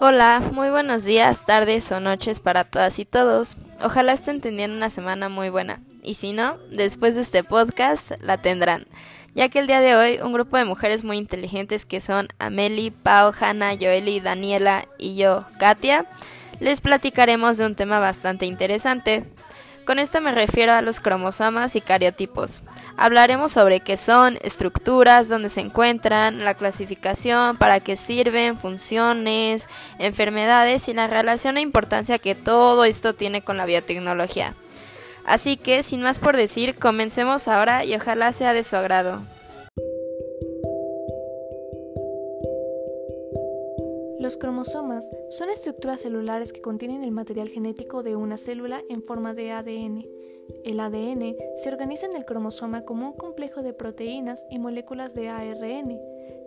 Hola, muy buenos días, tardes o noches para todas y todos. Ojalá estén teniendo una semana muy buena. Y si no, después de este podcast la tendrán, ya que el día de hoy un grupo de mujeres muy inteligentes que son Ameli, Pau, Hanna, Joeli, Daniela y yo, Katia, les platicaremos de un tema bastante interesante. Con esto me refiero a los cromosomas y cariotipos. Hablaremos sobre qué son, estructuras, dónde se encuentran, la clasificación, para qué sirven, funciones, enfermedades y la relación e importancia que todo esto tiene con la biotecnología. Así que, sin más por decir, comencemos ahora y ojalá sea de su agrado. Los cromosomas son estructuras celulares que contienen el material genético de una célula en forma de ADN. El ADN se organiza en el cromosoma como un complejo de proteínas y moléculas de ARN.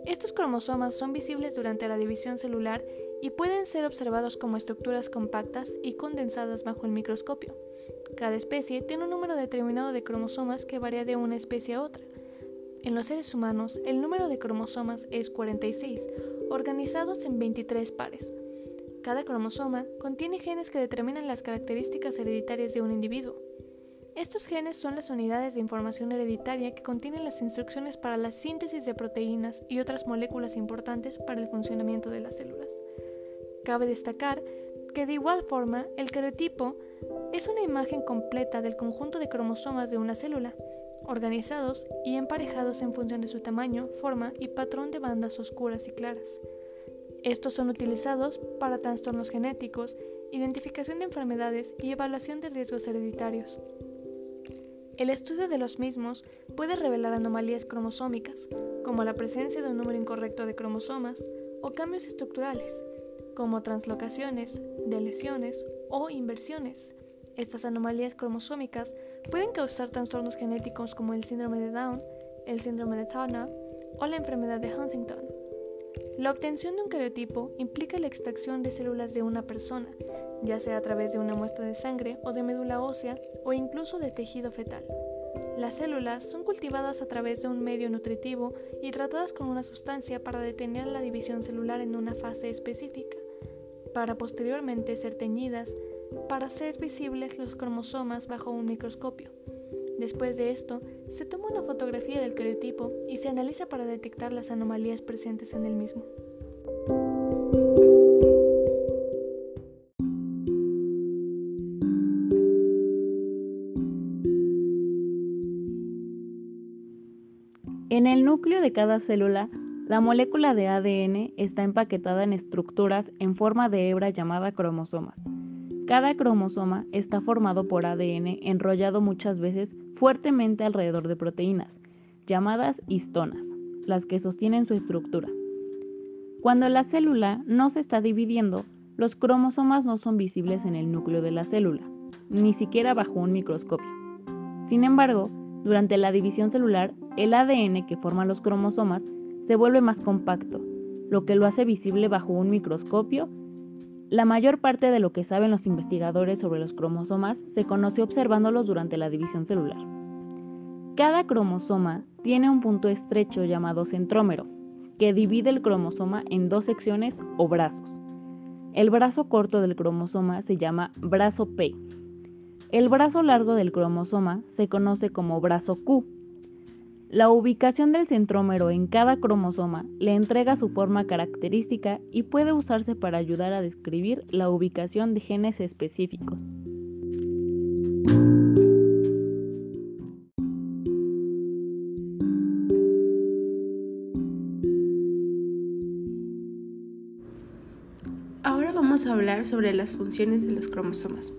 Estos cromosomas son visibles durante la división celular y pueden ser observados como estructuras compactas y condensadas bajo el microscopio. Cada especie tiene un número determinado de cromosomas que varía de una especie a otra. En los seres humanos, el número de cromosomas es 46, organizados en 23 pares. Cada cromosoma contiene genes que determinan las características hereditarias de un individuo. Estos genes son las unidades de información hereditaria que contienen las instrucciones para la síntesis de proteínas y otras moléculas importantes para el funcionamiento de las células. Cabe destacar que de igual forma el cariotipo es una imagen completa del conjunto de cromosomas de una célula, organizados y emparejados en función de su tamaño, forma y patrón de bandas oscuras y claras. Estos son utilizados para trastornos genéticos, identificación de enfermedades y evaluación de riesgos hereditarios. El estudio de los mismos puede revelar anomalías cromosómicas, como la presencia de un número incorrecto de cromosomas, o cambios estructurales, como translocaciones, deleciones o inversiones. Estas anomalías cromosómicas pueden causar trastornos genéticos como el síndrome de Down, el síndrome de Turner o la enfermedad de Huntington. La obtención de un cariotipo implica la extracción de células de una persona, ya sea a través de una muestra de sangre o de médula ósea o incluso de tejido fetal. Las células son cultivadas a través de un medio nutritivo y tratadas con una sustancia para detener la división celular en una fase específica, para posteriormente ser teñidas para hacer visibles los cromosomas bajo un microscopio. Después de esto, se toma una fotografía del cariotipo y se analiza para detectar las anomalías presentes en el mismo. En el núcleo de cada célula, la molécula de ADN está empaquetada en estructuras en forma de hebra llamada cromosomas. Cada cromosoma está formado por ADN enrollado muchas veces fuertemente alrededor de proteínas, llamadas histonas, las que sostienen su estructura. Cuando la célula no se está dividiendo, los cromosomas no son visibles en el núcleo de la célula, ni siquiera bajo un microscopio. Sin embargo, durante la división celular, el ADN que forma los cromosomas se vuelve más compacto, lo que lo hace visible bajo un microscopio la mayor parte de lo que saben los investigadores sobre los cromosomas se conoció observándolos durante la división celular. Cada cromosoma tiene un punto estrecho llamado centrómero, que divide el cromosoma en dos secciones o brazos. El brazo corto del cromosoma se llama brazo P. El brazo largo del cromosoma se conoce como brazo Q la ubicación del centrómero en cada cromosoma le entrega su forma característica y puede usarse para ayudar a describir la ubicación de genes específicos. Ahora vamos a hablar sobre las funciones de los cromosomas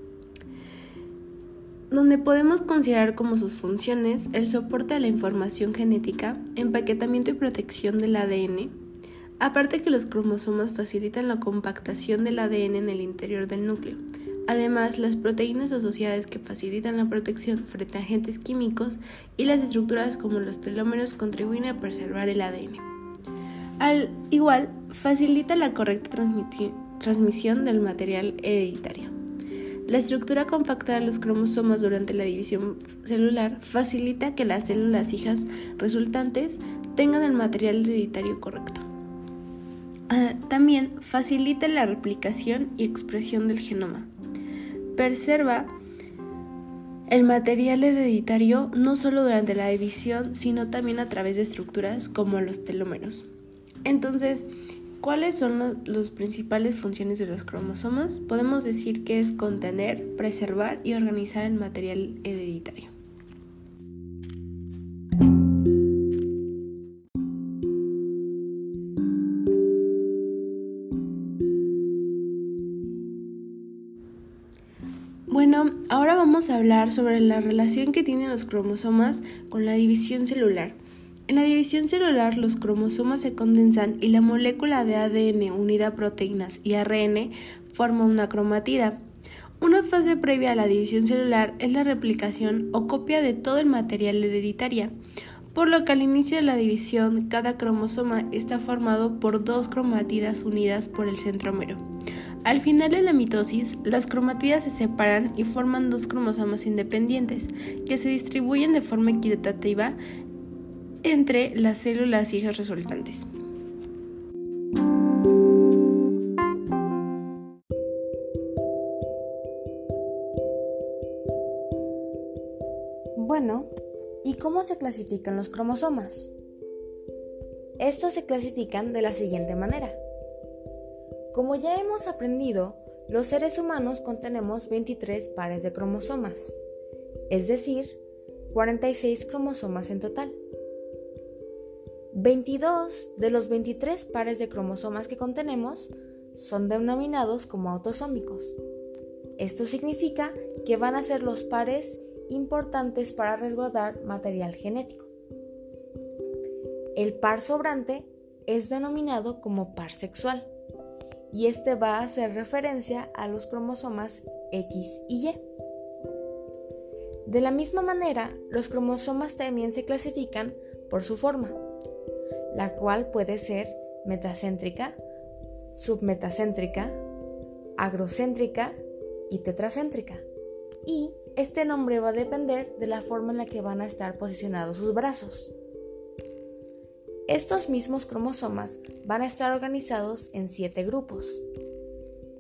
donde podemos considerar como sus funciones el soporte a la información genética, empaquetamiento y protección del ADN, aparte que los cromosomas facilitan la compactación del ADN en el interior del núcleo. Además, las proteínas asociadas que facilitan la protección frente a agentes químicos y las estructuras como los telómeros contribuyen a preservar el ADN. Al igual, facilita la correcta transmisión del material hereditario. La estructura compacta de los cromosomas durante la división celular facilita que las células hijas resultantes tengan el material hereditario correcto. Ah, también facilita la replicación y expresión del genoma. Preserva el material hereditario no solo durante la división, sino también a través de estructuras como los telómeros. Entonces, ¿cuáles son las principales funciones de los cromosomas? Podemos decir que es contener, preservar y organizar el material hereditario. Bueno, ahora vamos a hablar sobre la relación que tienen los cromosomas con la división celular. En la división celular los cromosomas se condensan y la molécula de ADN unida a proteínas y ARN forma una cromatida. Una fase previa a la división celular es la replicación o copia de todo el material hereditario, por lo que al inicio de la división cada cromosoma está formado por dos cromatidas unidas por el centrómero. Al final de la mitosis, las cromatidas se separan y forman dos cromosomas independientes, que se distribuyen de forma equitativa entre las células hijas resultantes. Bueno, ¿y cómo se clasifican los cromosomas? Estos se clasifican de la siguiente manera. Como ya hemos aprendido, los seres humanos contenemos 23 pares de cromosomas, es decir, 46 cromosomas en total. 22 de los 23 pares de cromosomas que contenemos son denominados como autosómicos. Esto significa que van a ser los pares importantes para resguardar material genético. El par sobrante es denominado como par sexual y este va a hacer referencia a los cromosomas X y Y. De la misma manera, los cromosomas también se clasifican por su forma, la cual puede ser metacéntrica, submetacéntrica, agrocéntrica y tetracéntrica. Y este nombre va a depender de la forma en la que van a estar posicionados sus brazos. Estos mismos cromosomas van a estar organizados en siete grupos.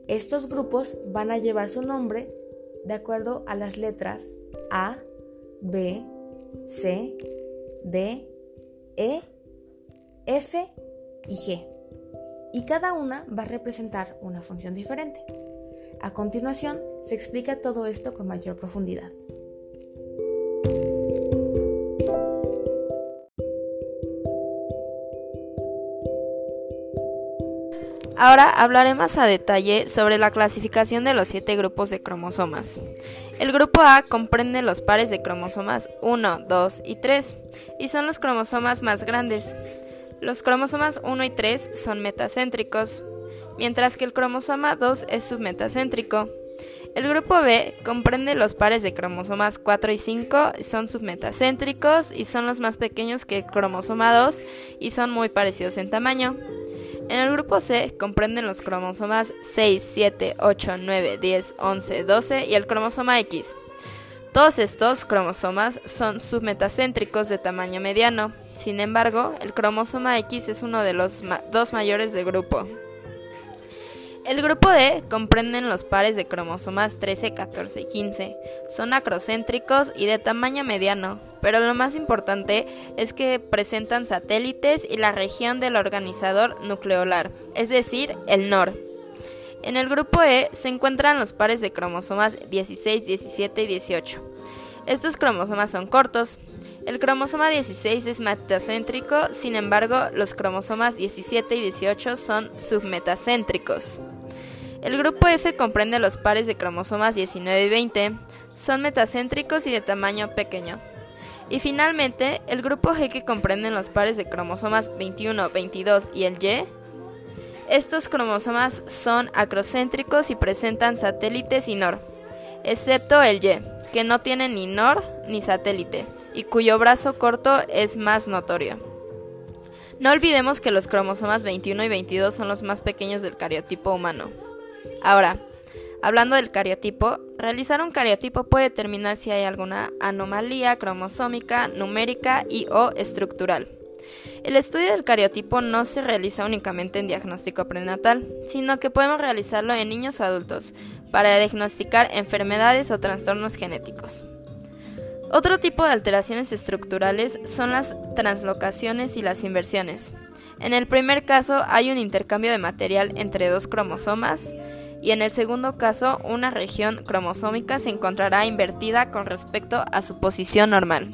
Estos grupos van a llevar su nombre de acuerdo a las letras A, B, C, D, E, F y G. Y cada una va a representar una función diferente. A continuación, se explica todo esto con mayor profundidad. Ahora hablaré más a detalle sobre la clasificación de los siete grupos de cromosomas. El grupo A comprende los pares de cromosomas 1, 2 y 3, y son los cromosomas más grandes. Los cromosomas 1 y 3 son metacéntricos, mientras que el cromosoma 2 es submetacéntrico. El grupo B comprende los pares de cromosomas 4 y 5, son submetacéntricos y son los más pequeños que el cromosoma 2 y son muy parecidos en tamaño. En el grupo C comprenden los cromosomas 6, 7, 8, 9, 10, 11, 12 y el cromosoma X. Todos estos cromosomas son submetacéntricos de tamaño mediano. Sin embargo, el cromosoma X es uno de los dos mayores del grupo. El grupo D comprenden los pares de cromosomas 13, 14 y 15. Son acrocéntricos y de tamaño mediano, pero lo más importante es que presentan satélites y la región del organizador nucleolar, es decir, el NOR. En el grupo E se encuentran los pares de cromosomas 16, 17 y 18. Estos cromosomas son cortos. El cromosoma 16 es metacéntrico, sin embargo, los cromosomas 17 y 18 son submetacéntricos. El grupo F comprende los pares de cromosomas 19 y 20, son metacéntricos y de tamaño pequeño. Y finalmente, el grupo G que comprende los pares de cromosomas 21, 22 y el Y. Estos cromosomas son acrocéntricos y presentan satélites y NOR, excepto el Y, que no tiene ni NOR ni satélite, y cuyo brazo corto es más notorio. No olvidemos que los cromosomas 21 y 22 son los más pequeños del cariotipo humano. Ahora, hablando del cariotipo, realizar un cariotipo puede determinar si hay alguna anomalía cromosómica, numérica y o estructural. El estudio del cariotipo no se realiza únicamente en diagnóstico prenatal, sino que podemos realizarlo en niños o adultos para diagnosticar enfermedades o trastornos genéticos. Otro tipo de alteraciones estructurales son las translocaciones y las inversiones. En el primer caso hay un intercambio de material entre dos cromosomas y en el segundo caso una región cromosómica se encontrará invertida con respecto a su posición normal.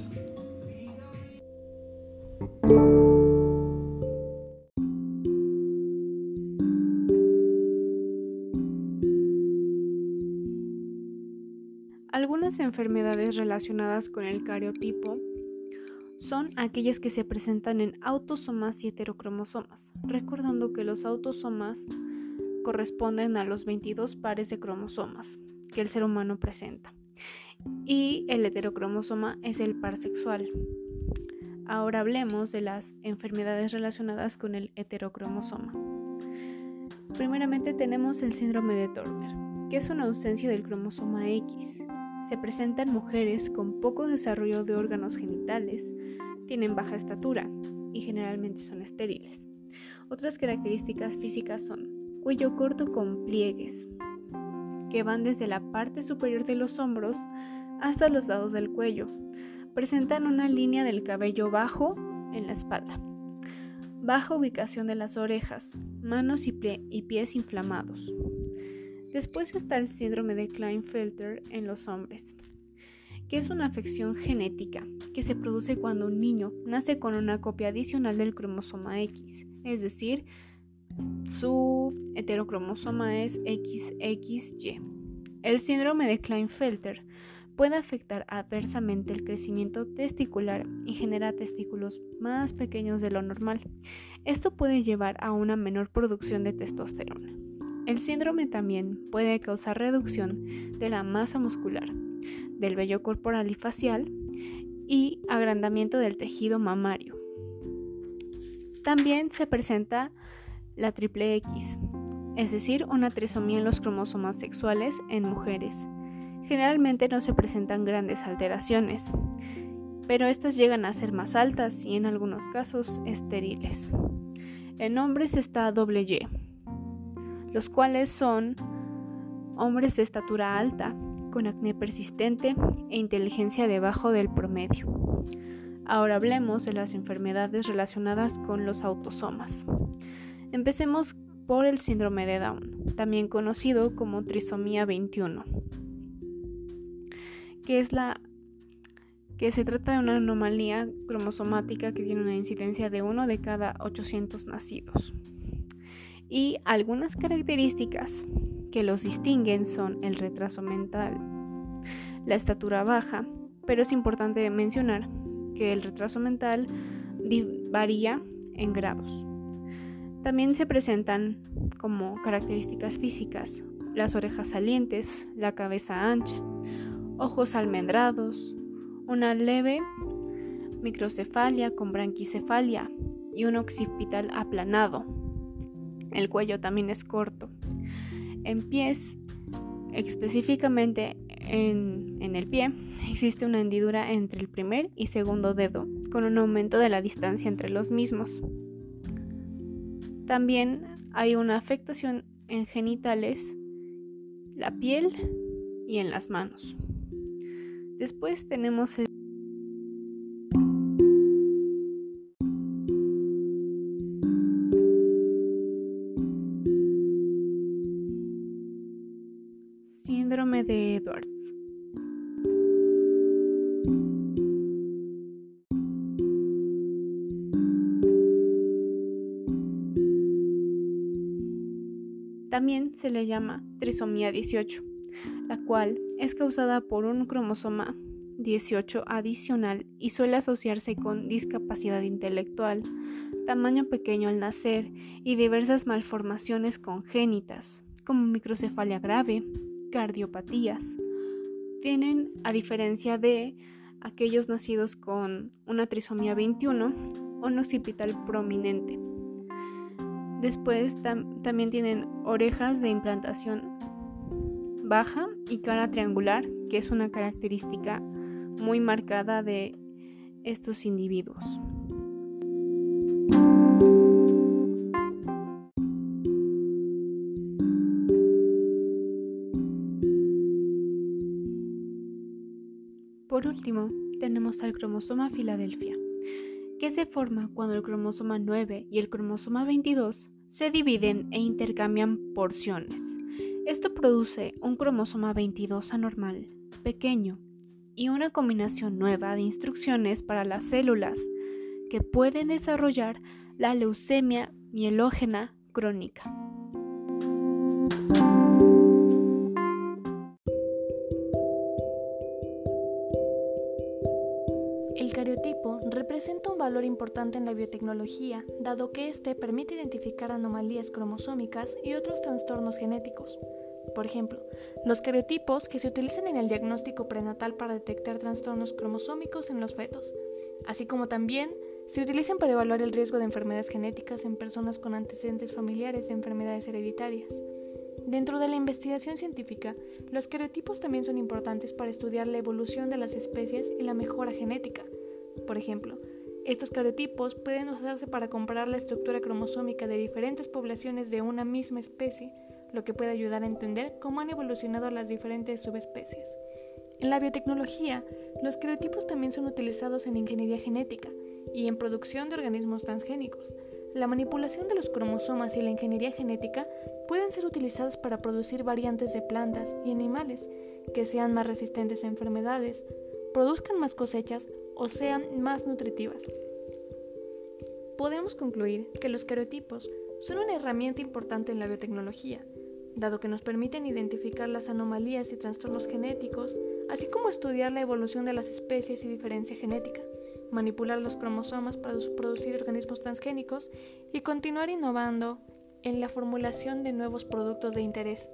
Enfermedades relacionadas con el cariotipo son aquellas que se presentan en autosomas y heterocromosomas, recordando que los autosomas corresponden a los 22 pares de cromosomas que el ser humano presenta y el heterocromosoma es el par sexual. Ahora hablemos de las enfermedades relacionadas con el heterocromosoma. Primeramente tenemos el síndrome de Turner, que es una ausencia del cromosoma X. Se presenta en mujeres con poco desarrollo de órganos genitales, tienen baja estatura y generalmente son estériles. Otras características físicas son cuello corto con pliegues, que van desde la parte superior de los hombros hasta los lados del cuello. Presentan una línea del cabello bajo en la espalda. Baja ubicación de las orejas, manos y, y pies inflamados. Después está el síndrome de Klinefelter en los hombres, que es una afección genética que se produce cuando un niño nace con una copia adicional del cromosoma X, es decir, su heterocromosoma es XXY. El síndrome de Klinefelter puede afectar adversamente el crecimiento testicular y genera testículos más pequeños de lo normal. Esto puede llevar a una menor producción de testosterona. El síndrome también puede causar reducción de la masa muscular, del vello corporal y facial y agrandamiento del tejido mamario. También se presenta la triple X, es decir, una trisomía en los cromosomas sexuales en mujeres. Generalmente no se presentan grandes alteraciones, pero estas llegan a ser más altas y en algunos casos estériles. En hombres está doble Y, los cuales son hombres de estatura alta, con acné persistente e inteligencia debajo del promedio. Ahora hablemos de las enfermedades relacionadas con los autosomas. Empecemos por el síndrome de Down, también conocido como trisomía 21, que es la que se trata de una anomalía cromosomática que tiene una incidencia de 1 de cada 800 nacidos. Y algunas características que los distinguen son el retraso mental, la estatura baja, pero es importante mencionar que el retraso mental varía en grados. También se presentan como características físicas las orejas salientes, la cabeza ancha, ojos almendrados, una leve microcefalia con branquicefalia y un occipital aplanado. El cuello también es corto. En pies, específicamente en, el pie, existe una hendidura entre el primer y segundo dedo, con un aumento de la distancia entre los mismos. También hay una afectación en genitales, la piel y en las manos. Después tenemos el También se le llama trisomía 18, la cual es causada por un cromosoma 18 adicional y suele asociarse con discapacidad intelectual, tamaño pequeño al nacer y diversas malformaciones congénitas, como microcefalia grave, cardiopatías. Tienen, a diferencia de aquellos nacidos con una trisomía 21, un occipital prominente. Después también tienen orejas de implantación baja y cara triangular, que es una característica muy marcada de estos individuos. Por último, tenemos al cromosoma Filadelfia, que se forma cuando el cromosoma 9 y el cromosoma 22 se dividen e intercambian porciones. Esto produce un cromosoma 22 anormal, pequeño, y una combinación nueva de instrucciones para las células que pueden desarrollar la leucemia mielógena crónica. Valor importante en la biotecnología, dado que éste permite identificar anomalías cromosómicas y otros trastornos genéticos. Por ejemplo, los cariotipos que se utilizan en el diagnóstico prenatal para detectar trastornos cromosómicos en los fetos, así como también se utilizan para evaluar el riesgo de enfermedades genéticas en personas con antecedentes familiares de enfermedades hereditarias. Dentro de la investigación científica, los cariotipos también son importantes para estudiar la evolución de las especies y la mejora genética. Por ejemplo, estos cariotipos pueden usarse para comparar la estructura cromosómica de diferentes poblaciones de una misma especie, lo que puede ayudar a entender cómo han evolucionado las diferentes subespecies. En la biotecnología, los cariotipos también son utilizados en ingeniería genética, y en producción de organismos transgénicos. La manipulación de los cromosomas y la ingeniería genética pueden ser utilizadas para producir variantes de plantas y animales que sean más resistentes a enfermedades, produzcan más cosechas o sean más nutritivas. Podemos concluir que los cariotipos son una herramienta importante en la biotecnología, dado que nos permiten identificar las anomalías y trastornos genéticos, así como estudiar la evolución de las especies y diferencia genética manipular los cromosomas para producir organismos transgénicos y continuar innovando en la formulación de nuevos productos de interés.